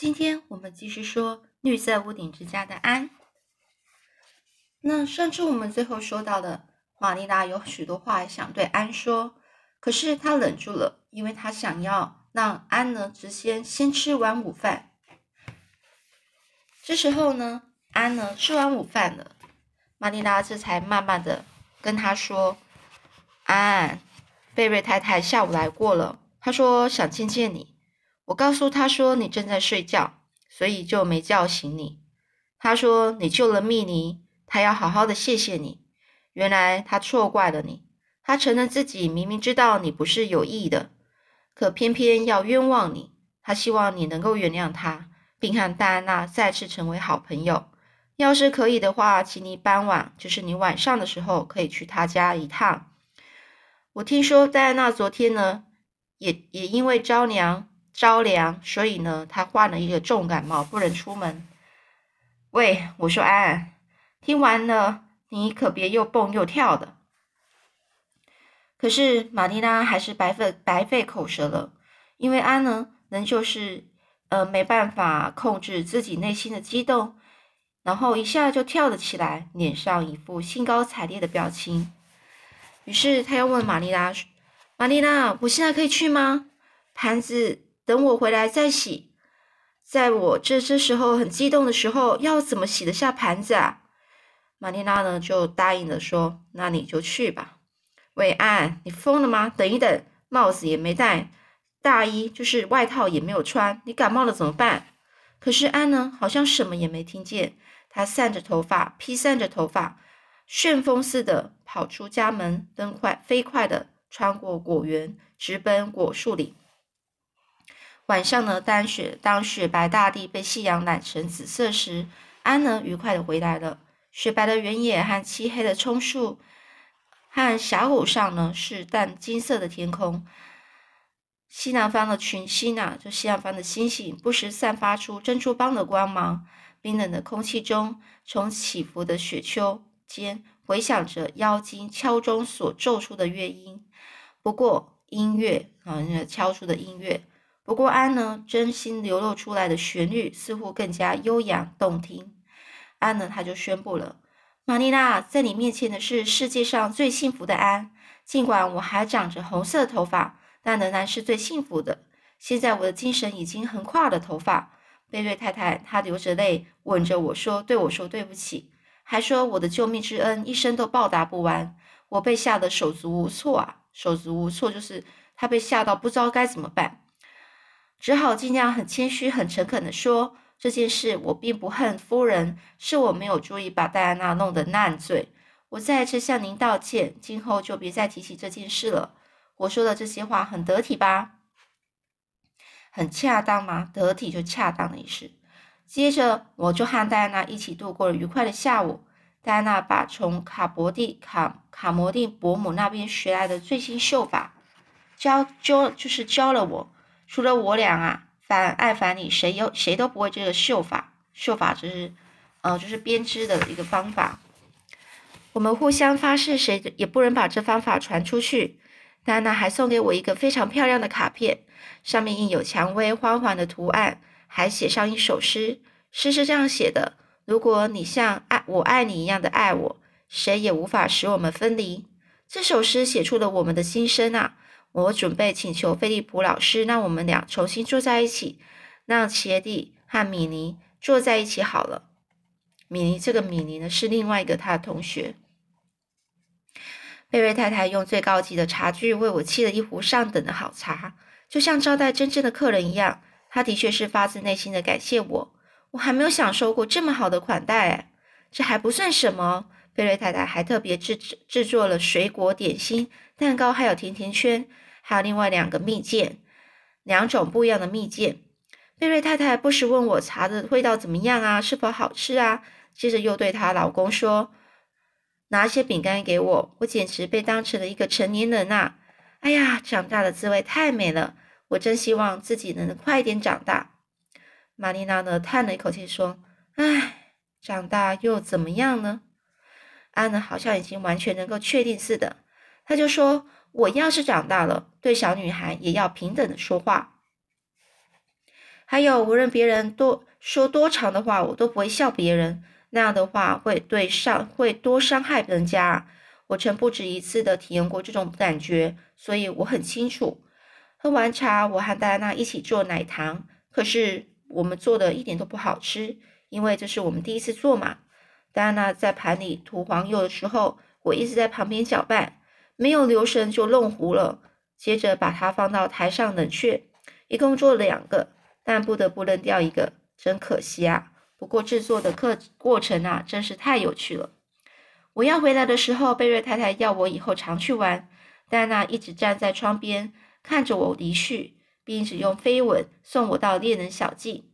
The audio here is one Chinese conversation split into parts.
今天我们继续说绿色屋顶之家的安。那上次我们最后说到的，玛丽拉有许多话想对安说，可是她忍住了，因为她想要让安呢，直接先吃完午饭。这时候呢，安呢吃完午饭了，玛丽拉这才慢慢的跟他说：“安，贝瑞太太下午来过了，她说想见见你。我告诉他说你正在睡觉，所以就没叫醒你。他说你救了蜜妮，他要好好的谢谢你。原来他错怪了你，他承认自己明明知道你不是有意的，可偏偏要冤枉你。他希望你能够原谅他。”并和戴安娜再次成为好朋友。要是可以的话，请你傍晚，就是你晚上的时候，可以去他家一趟。我听说戴安娜昨天呢，也也因为着凉着凉，所以呢，他患了一个重感冒，不能出门。喂，我说安，听完了，你可别又蹦又跳的。可是玛丽拉还是白费白费口舌了，因为安呢，仍旧是。呃，没办法控制自己内心的激动，然后一下就跳了起来，脸上一副兴高采烈的表情。于是他又问玛丽拉：“玛丽拉，我现在可以去吗？盘子等我回来再洗。在我这这时候很激动的时候，要怎么洗得下盘子啊？”玛丽拉呢就答应了，说：“那你就去吧。”喂，安，你疯了吗？等一等，帽子也没戴。大衣就是外套也没有穿，你感冒了怎么办？可是安呢，好像什么也没听见。他散着头发，披散着头发，旋风似的跑出家门，飞快飞快的穿过果园，直奔果树里。晚上呢，当雪当雪白大地被夕阳染成紫色时，安呢愉快的回来了。雪白的原野和漆黑的葱树，和峡谷上呢是淡金色的天空。西南方的群星啊，就西南方的星星，不时散发出珍珠般的光芒。冰冷的空气中，从起伏的雪丘间回响着妖精敲钟所奏出的乐音。不过，音乐啊，敲出的音乐。不过，安呢，真心流露出来的旋律似乎更加悠扬动听。安呢，他就宣布了：“玛丽娜，在你面前的是世界上最幸福的安。尽管我还长着红色头发。”但仍然是最幸福的。现在我的精神已经横跨了头发。贝瑞太太，她流着泪，吻着我说：“对我说对不起，还说我的救命之恩一生都报答不完。”我被吓得手足无措啊！手足无措就是他被吓到不知道该怎么办，只好尽量很谦虚、很诚恳地说：“这件事我并不恨夫人，是我没有注意把戴安娜弄得烂醉。我再次向您道歉，今后就别再提起这件事了。”我说的这些话很得体吧？很恰当吗？得体就恰当的意思。接着，我就和戴安娜一起度过了愉快的下午。戴安娜把从卡伯蒂卡卡摩蒂伯母那边学来的最新绣法教教，就是教了我。除了我俩啊，反爱凡你谁有谁都不会这个绣法。绣法就是，呃，就是编织的一个方法。我们互相发誓，谁也不能把这方法传出去。娜娜还送给我一个非常漂亮的卡片，上面印有蔷薇花环的图案，还写上一首诗。诗是这样写的：“如果你像爱我爱你一样的爱我，谁也无法使我们分离。”这首诗写出了我们的心声啊！我准备请求菲利普老师，让我们俩重新坐在一起，让切蒂和米妮坐在一起好了。米妮这个米妮呢，是另外一个他的同学。贝瑞太太用最高级的茶具为我沏了一壶上等的好茶，就像招待真正的客人一样。她的确是发自内心的感谢我。我还没有享受过这么好的款待哎，这还不算什么。贝瑞太太还特别制制作了水果点心、蛋糕，还有甜甜圈，还有另外两个蜜饯，两种不一样的蜜饯。贝瑞太太不时问我茶的味道怎么样啊，是否好吃啊？接着又对她老公说。拿些饼干给我，我简直被当成了一个成年人呐！哎呀，长大的滋味太美了，我真希望自己能快点长大。玛丽娜呢，叹了一口气说：“唉，长大又怎么样呢？”安呢，好像已经完全能够确定似的，他就说：“我要是长大了，对小女孩也要平等的说话。”还有，无论别人多说多长的话，我都不会笑别人，那样的话会对伤会多伤害人家。我曾不止一次的体验过这种感觉，所以我很清楚。喝完茶，我和戴安娜一起做奶糖，可是我们做的一点都不好吃，因为这是我们第一次做嘛。戴安娜在盘里涂黄油的时候，我一直在旁边搅拌，没有留神就弄糊了。接着把它放到台上冷却，一共做了两个，但不得不扔掉一个，真可惜啊。不过制作的课过程啊，真是太有趣了。我要回来的时候，贝瑞太太要我以后常去玩。戴安娜一直站在窗边看着我离去，并只用飞吻送我到猎人小径。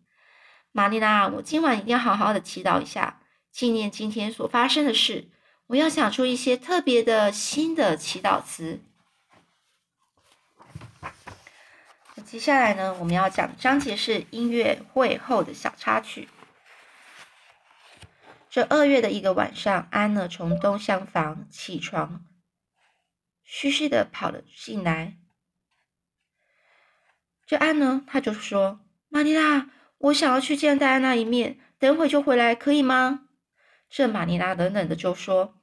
玛丽娜，我今晚一定要好好的祈祷一下。纪念今天所发生的事，我要想出一些特别的新的祈祷词。接下来呢，我们要讲章节是音乐会后的小插曲。这二月的一个晚上，安呢从东厢房起床，嘘嘘的跑了进来。这安呢，他就说：“玛丽拉，我想要去见戴安娜一面，等会就回来，可以吗？”这玛尼拉冷冷的就说：“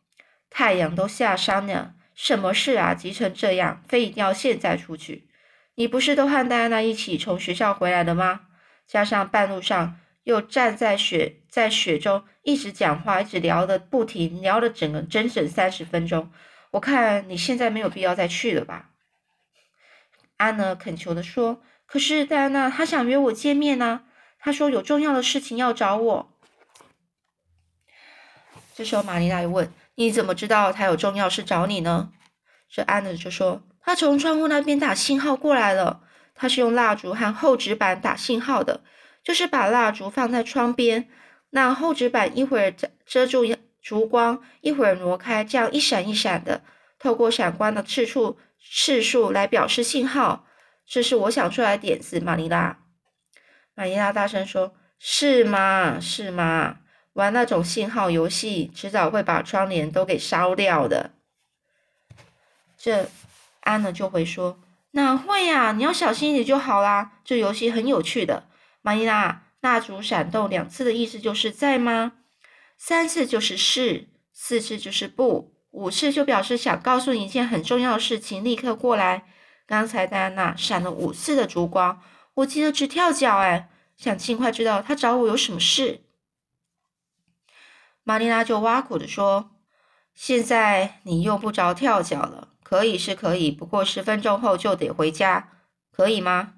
太阳都下山了，什么事啊？急成这样，非一定要现在出去？你不是都和戴安娜一起从学校回来的吗？加上半路上又站在雪在雪中一直讲话，一直聊的不停，聊了整个整整三十分钟。我看你现在没有必要再去了吧？”安娜恳求的说：“可是戴安娜她想约我见面呢，她说有重要的事情要找我。”这时候，玛丽娜又问：“你怎么知道他有重要事找你呢？”这安德就说：“他从窗户那边打信号过来了。他是用蜡烛和厚纸板打信号的，就是把蜡烛放在窗边，那厚纸板一会儿遮遮住烛光，一会儿挪开，这样一闪一闪的，透过闪光的次数次数来表示信号。这是我想出来的点子。”玛丽拉，玛丽拉大声说：“是吗？是吗？”玩那种信号游戏，迟早会把窗帘都给烧掉的。这安娜就会说：“哪会呀？你要小心一点就好啦。这游戏很有趣的。”玛尼拉，蜡烛闪动两次的意思就是在吗？三次就是是，四次就是不，五次就表示想告诉你一件很重要的事情，立刻过来。刚才戴安娜闪了五次的烛光，我急得直跳脚，哎，想尽快知道她找我有什么事。玛丽娜就挖苦地说：“现在你用不着跳脚了，可以是可以，不过十分钟后就得回家，可以吗？”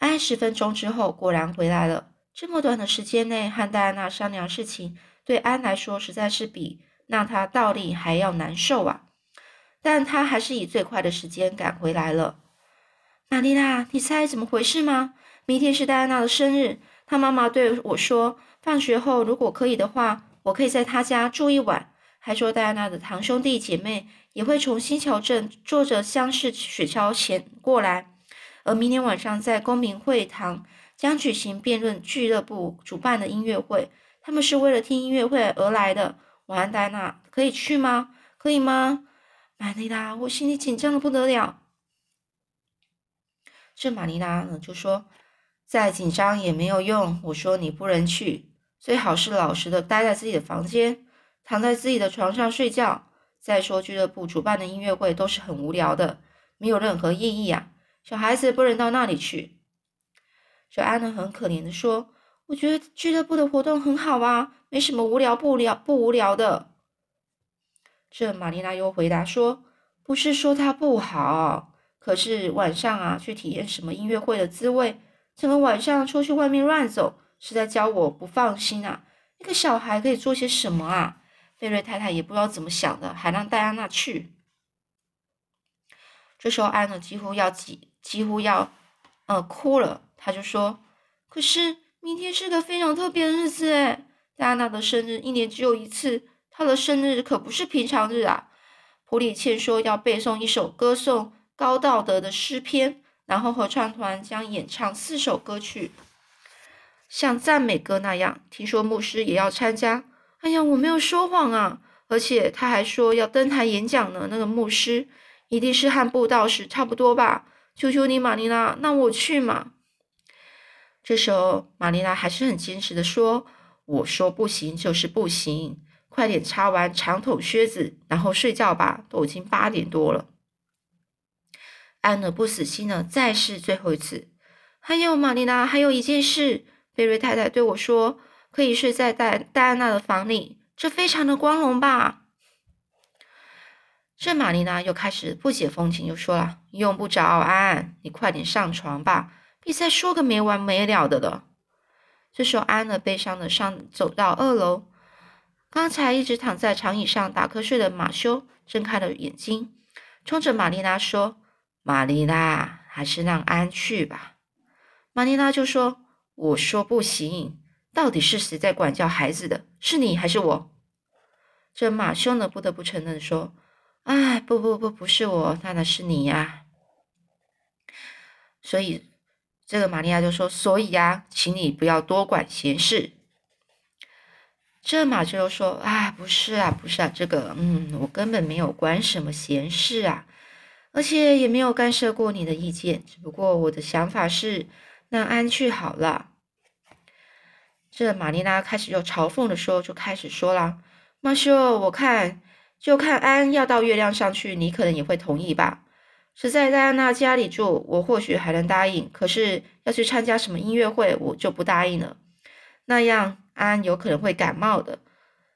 安十分钟之后果然回来了。这么短的时间内和戴安娜商量事情，对安来说实在是比让他倒立还要难受啊！但他还是以最快的时间赶回来了。玛丽娜，你猜怎么回事吗？明天是戴安娜的生日，她妈妈对我说，放学后如果可以的话。我可以在他家住一晚，还说戴安娜的堂兄弟姐妹也会从新桥镇坐着厢式雪橇前过来，而明天晚上在公民会堂将举行辩论俱乐部主办的音乐会，他们是为了听音乐会而来的。晚安戴安娜可以去吗？可以吗？玛丽拉，我心里紧张的不得了。这玛丽拉呢就说：“再紧张也没有用。”我说：“你不能去。”最好是老实的待在自己的房间，躺在自己的床上睡觉。再说，俱乐部主办的音乐会都是很无聊的，没有任何意义啊！小孩子不能到那里去。小安娜很可怜的说：“我觉得俱乐部的活动很好啊，没什么无聊不无聊不无聊的。”这玛丽娜又回答说：“不是说它不好，可是晚上啊，去体验什么音乐会的滋味，整个晚上出去外面乱走。”是在教我不放心啊！一个小孩可以做些什么啊？贝瑞太太也不知道怎么想的，还让戴安娜去。这时候安娜几乎要几几乎要呃哭了，她就说：“可是明天是个非常特别的日子诶戴安娜的生日一年只有一次，她的生日可不是平常日啊！”普里茜说要背诵一首歌颂高道德的诗篇，然后合唱团将演唱四首歌曲。像赞美歌那样，听说牧师也要参加。哎呀，我没有说谎啊！而且他还说要登台演讲呢。那个牧师一定是和布道士差不多吧？求求你，玛丽娜，那我去嘛。这时候，玛丽拉还是很坚持的说：“我说不行就是不行，快点擦完长筒靴子，然后睡觉吧，都已经八点多了。”安呢不死心呢，再试最后一次。还有玛丽拉，还有一件事，贝瑞太太对我说：“可以睡在戴戴安娜的房里，这非常的光荣吧？”这玛丽娜又开始不解风情，又说了：“用不着，安，你快点上床吧，比赛说个没完没了的了。”这时候，安呢悲伤的上走到二楼，刚才一直躺在长椅上打瞌睡的马修睁开了眼睛，冲着玛丽娜说：“玛丽娜，还是让安去吧。”玛丽娜就说：“我说不行，到底是谁在管教孩子的？是你还是我？”这马修呢不得不承认说。哎，不不不，不是我，当然是你呀。所以这个玛利亚就说：“所以呀，请你不要多管闲事。”这马就说：“啊，不是啊，不是啊，这个，嗯，我根本没有管什么闲事啊，而且也没有干涉过你的意见。只不过我的想法是那安去好了。”这玛丽娜开始又嘲讽的说，就开始说了：“马修，我看。”就看安要到月亮上去，你可能也会同意吧。是在戴安娜家里住，我或许还能答应。可是要去参加什么音乐会，我就不答应了。那样安有可能会感冒的，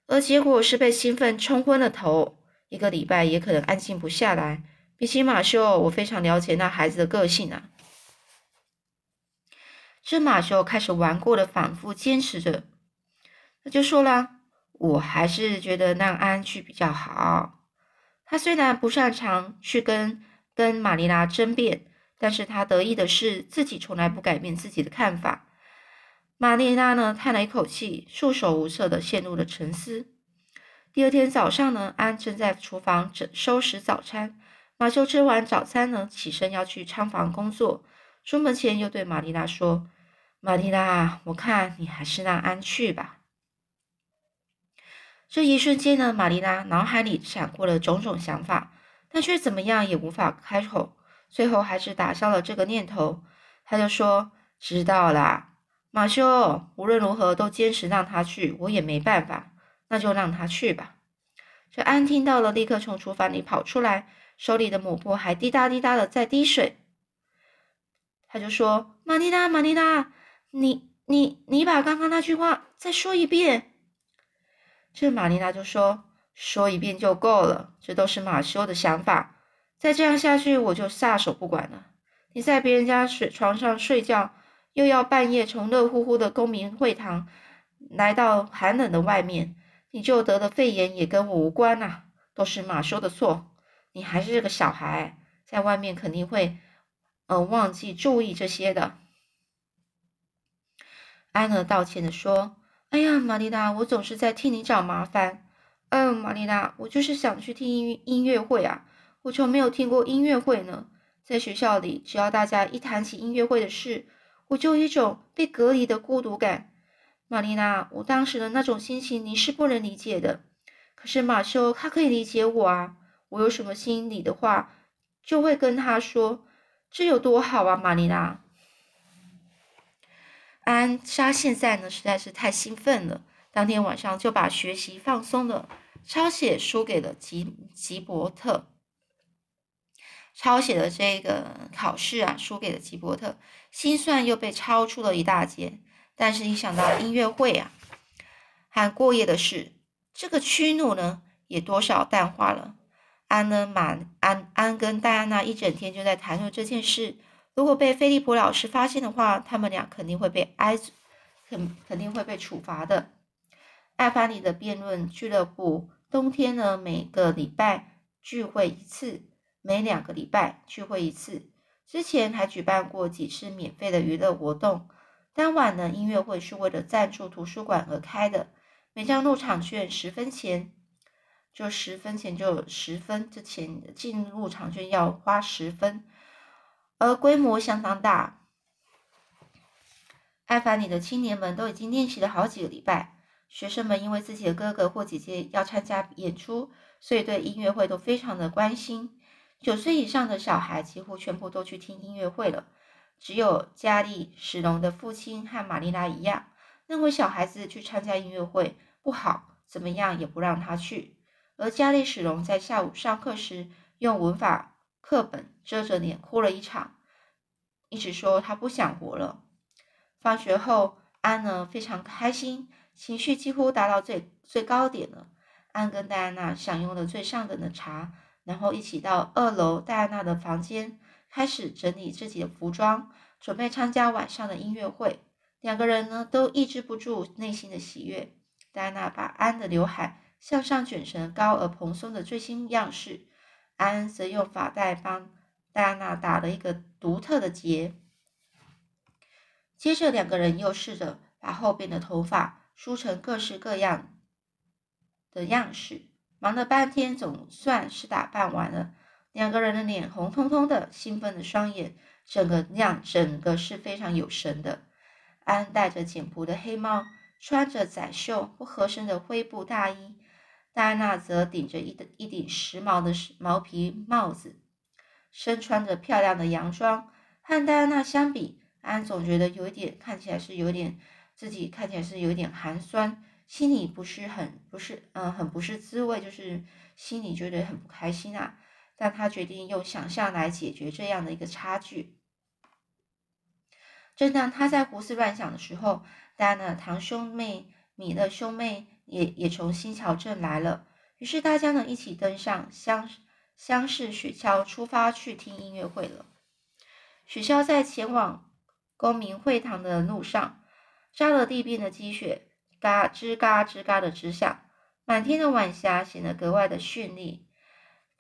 而结果是被兴奋冲昏了头，一个礼拜也可能安静不下来。比起马修，我非常了解那孩子的个性啊。这马修开始顽固的反复坚持着，他就说了。我还是觉得让安去比较好。他虽然不擅长去跟跟玛丽拉争辩，但是他得意的是自己从来不改变自己的看法。玛丽拉呢，叹了一口气，束手无策的陷入了沉思。第二天早上呢，安正在厨房整收拾早餐。马修吃完早餐呢，起身要去仓房工作。出门前又对玛丽拉说：“玛丽拉，我看你还是让安去吧。”这一瞬间呢，玛丽拉脑海里闪过了种种想法，但却怎么样也无法开口。最后还是打消了这个念头。他就说：“知道啦，马修，无论如何都坚持让他去，我也没办法，那就让他去吧。”这安听到了，立刻从厨房里跑出来，手里的抹布还滴答滴答的在滴水。他就说：“玛丽娜，玛丽娜，你你你把刚刚那句话再说一遍。”这玛丽娜就说：“说一遍就够了，这都是马修的想法。再这样下去，我就撒手不管了。你在别人家睡床上睡觉，又要半夜从热乎乎的公民会堂来到寒冷的外面，你就得了肺炎也跟我无关呐，都是马修的错。你还是个小孩，在外面肯定会呃忘记注意这些的。”安娜道歉的说。哎呀，玛丽娜，我总是在替你找麻烦。嗯，玛丽娜，我就是想去听音音乐会啊，我从没有听过音乐会呢。在学校里，只要大家一谈起音乐会的事，我就有一种被隔离的孤独感。玛丽娜，我当时的那种心情你是不能理解的，可是马修他可以理解我啊。我有什么心里的话，就会跟他说，这有多好啊，玛丽娜。安莎现在呢实在是太兴奋了，当天晚上就把学习放松的抄写输给了吉吉伯特，抄写的这个考试啊输给了吉伯特，心算又被超出了一大截。但是，一想到音乐会啊和过夜的事，这个屈辱呢也多少淡化了。安呢满安安跟戴安娜一整天就在谈论这件事。如果被菲利普老师发现的话，他们俩肯定会被挨，肯肯定会被处罚的。艾凡尼的辩论俱乐部冬天呢，每个礼拜聚会一次，每两个礼拜聚会一次。之前还举办过几次免费的娱乐活动。当晚呢，音乐会是为了赞助图书馆而开的，每张入场券十分钱，就十分钱就十分，这钱进入场券要花十分。而规模相当大。艾凡尼的青年们都已经练习了好几个礼拜。学生们因为自己的哥哥或姐姐要参加演出，所以对音乐会都非常的关心。九岁以上的小孩几乎全部都去听音乐会了。只有加利史隆的父亲和玛丽拉一样，认为小孩子去参加音乐会不好，怎么样也不让他去。而加利史隆在下午上课时，用文法课本遮着脸哭了一场，一直说他不想活了。放学后，安呢非常开心，情绪几乎达到最最高点了。安跟戴安娜享用了最上等的茶，然后一起到二楼戴安娜的房间，开始整理自己的服装，准备参加晚上的音乐会。两个人呢都抑制不住内心的喜悦。戴安娜把安的刘海向上卷成高而蓬松的最新样式，安则用发带帮戴安娜打了一个独特的结。接着，两个人又试着把后边的头发梳成各式各样。的样式，忙了半天，总算是打扮完了。两个人的脸红彤彤的，兴奋的双眼，整个样整个是非常有神的。安戴着简朴的黑帽，穿着窄袖不合身的灰布大衣，戴安娜则顶着一顶一顶时髦的毛皮帽子，身穿着漂亮的洋装。和戴安娜相比，安总觉得有一点看起来是有点自己看起来是有点寒酸。心里不是很不是嗯很不是滋味，就是心里觉得很不开心啊。但他决定用想象来解决这样的一个差距。正当他在胡思乱想的时候，戴安娜堂兄妹米勒兄妹也也从新桥镇来了。于是大家呢一起登上乡乡市雪橇，出发去听音乐会了。雪橇在前往公民会堂的路上，扎了地面的积雪。嘎吱嘎吱嘎的直响，满天的晚霞显得格外的绚丽。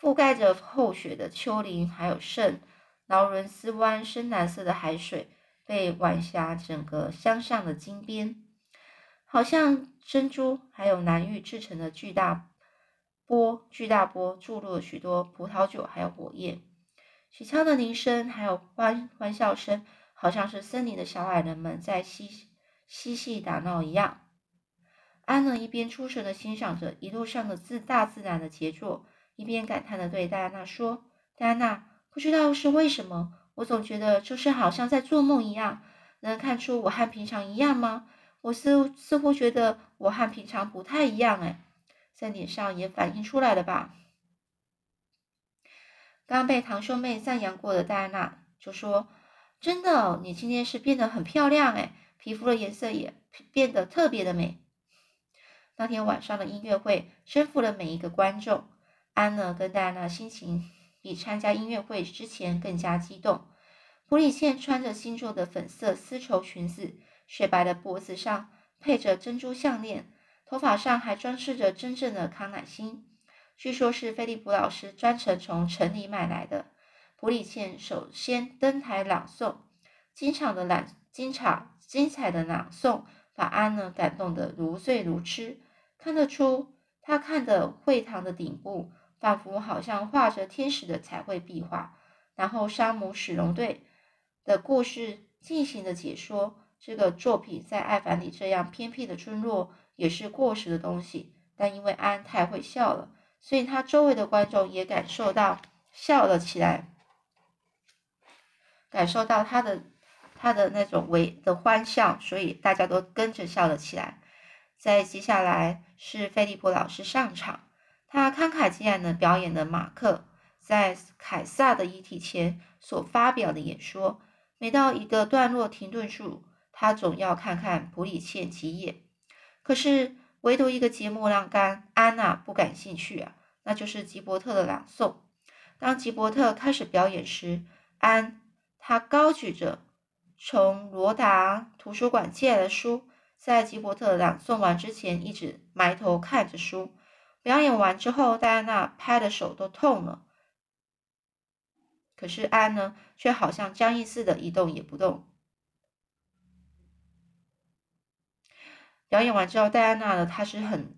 覆盖着厚雪的丘陵，还有圣劳伦斯湾深蓝色的海水，被晚霞整个镶上了金边，好像珍珠还有南玉制成的巨大波。巨大波注入了许多葡萄酒，还有火焰。雪橇的铃声，还有欢欢笑声，好像是森林的小矮人们在嬉嬉戏打闹一样。安呢一边出神的欣赏着一路上的自大自然的杰作，一边感叹的对戴安娜说：“戴安娜，不知道是为什么，我总觉得就是好像在做梦一样。能看出我和平常一样吗？我似似乎觉得我和平常不太一样，哎，在脸上也反映出来了吧？”刚被堂兄妹赞扬过的戴安娜就说：“真的，你今天是变得很漂亮，哎，皮肤的颜色也变得特别的美。”那天晚上的音乐会征服了每一个观众。安娜跟戴安娜心情比参加音乐会之前更加激动。普里茜穿着新做的粉色丝绸裙子，雪白的脖子上配着珍珠项链，头发上还装饰着真正的康乃馨，据说是菲利普老师专程从城里买来的。普里茜首先登台朗诵，精彩的朗精彩精彩的朗诵。把安呢感动得如醉如痴，看得出他看的会堂的顶部仿佛好像画着天使的彩绘壁画。然后山姆史隆队的故事进行了解说。这个作品在艾凡里这样偏僻的村落也是过时的东西，但因为安太会笑了，所以他周围的观众也感受到笑了起来，感受到他的。他的那种为的欢笑，所以大家都跟着笑了起来。在接下来是菲利普老师上场，他慷慨激昂的表演了马克在凯撒的遗体前所发表的演说。每到一个段落停顿处，他总要看看普里茜吉叶。可是唯独一个节目让甘安娜不感兴趣啊，那就是吉伯特的朗诵。当吉伯特开始表演时，安他高举着。从罗达图书馆借来的书，在吉伯特朗诵完之前，一直埋头看着书。表演完之后，戴安娜拍的手都痛了，可是安呢，却好像僵硬似的，一动也不动。表演完之后，戴安娜呢，她是很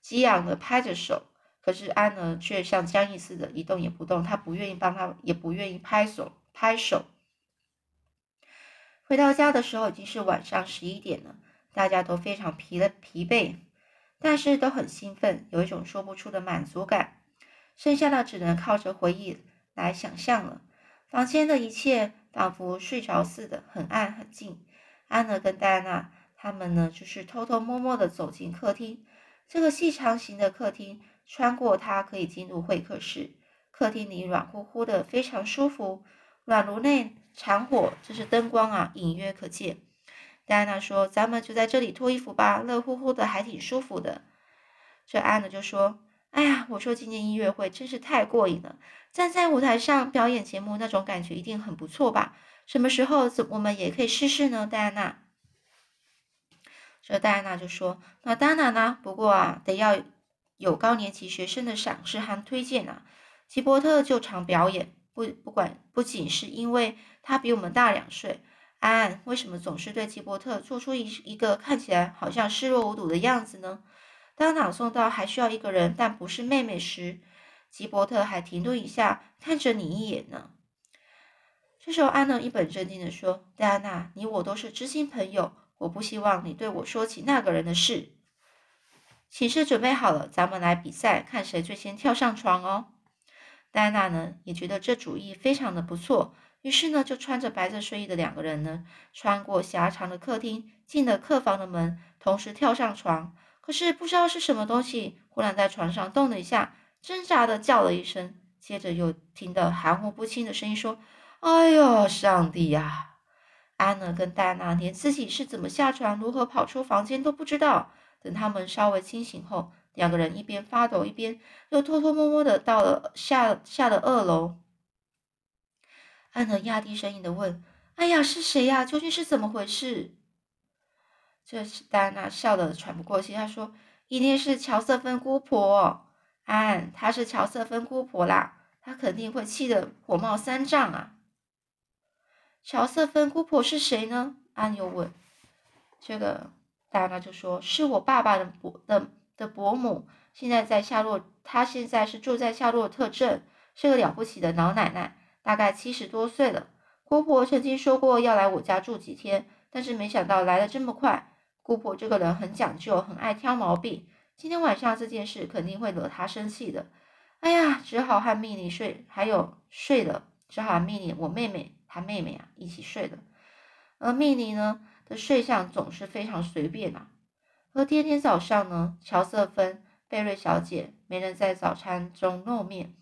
激昂的拍着手，可是安呢，却像僵硬似的，一动也不动。她不愿意帮他，也不愿意拍手拍手。回到家的时候已经是晚上十一点了，大家都非常疲了疲惫，但是都很兴奋，有一种说不出的满足感。剩下的只能靠着回忆来想象了。房间的一切仿佛睡着似的，很暗很静。安娜跟戴安娜他们呢，就是偷偷摸摸的走进客厅。这个细长型的客厅，穿过它可以进入会客室。客厅里软乎乎的，非常舒服。暖炉内柴火，这是灯光啊，隐约可见。戴安娜说：“咱们就在这里脱衣服吧，热乎乎的，还挺舒服的。”这安娜就说：“哎呀，我说今年音乐会真是太过瘾了，站在舞台上表演节目，那种感觉一定很不错吧？什么时候怎我们也可以试试呢？”戴安娜。这戴安娜就说：“那当然啦，不过啊，得要有高年级学生的赏识和推荐啊。吉伯特就常表演，不不管不仅是因为他比我们大两岁。安，为什么总是对吉伯特做出一一个看起来好像视若无睹的样子呢？当朗诵到还需要一个人，但不是妹妹时，吉伯特还停顿一下，看着你一眼呢。这时候，安娜一本正经的说：戴安娜，你我都是知心朋友。”我不希望你对我说起那个人的事。寝室准备好了，咱们来比赛，看谁最先跳上床哦。戴安娜呢也觉得这主意非常的不错，于是呢就穿着白色睡衣的两个人呢，穿过狭长的客厅，进了客房的门，同时跳上床。可是不知道是什么东西，忽然在床上动了一下，挣扎的叫了一声，接着又听得含糊不清的声音说：“哎呦，上帝呀！”安娜跟戴安娜连自己是怎么下床、如何跑出房间都不知道。等他们稍微清醒后，两个人一边发抖，一边又偷偷摸摸的到了下下了二楼。安娜压低声音的问：“哎呀，是谁呀？究竟是怎么回事？”这时戴安娜笑得喘不过气，她说：“一定是乔瑟芬姑婆。安，她是乔瑟芬姑婆啦，她肯定会气得火冒三丈啊。”乔瑟芬姑婆是谁呢？安又问。这个戴安娜就说：“是我爸爸的伯的的伯母，现在在夏洛，她现在是住在夏洛特镇，是个了不起的老奶奶，大概七十多岁了。姑婆曾经说过要来我家住几天，但是没想到来的这么快。姑婆这个人很讲究，很爱挑毛病。今天晚上这件事肯定会惹她生气的。哎呀，只好和蜜妮睡，还有睡了，只好和蜜妮我妹妹。”他妹妹啊，一起睡的。而蜜妮呢的睡相总是非常随便啊。而第二天早上呢，乔瑟芬贝瑞小姐没能在早餐中露面。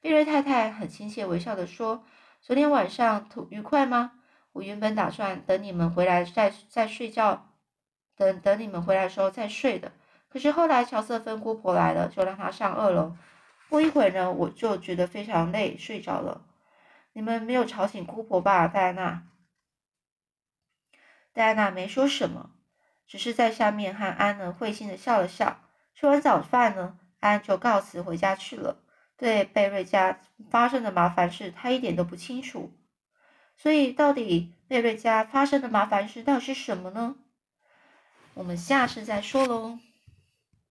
贝瑞太太很亲切微笑的说：“昨天晚上愉快吗？我原本打算等你们回来再再睡觉，等等你们回来的时候再睡的。可是后来乔瑟芬姑婆来了，就让她上二楼。不一会儿呢，我就觉得非常累，睡着了。”你们没有吵醒姑婆吧，戴安娜？戴安娜没说什么，只是在下面和安呢会心的笑了笑。吃完早饭呢，安就告辞回家去了。对贝瑞家发生的麻烦事，他一点都不清楚。所以，到底贝瑞家发生的麻烦事到底是什么呢？我们下次再说喽。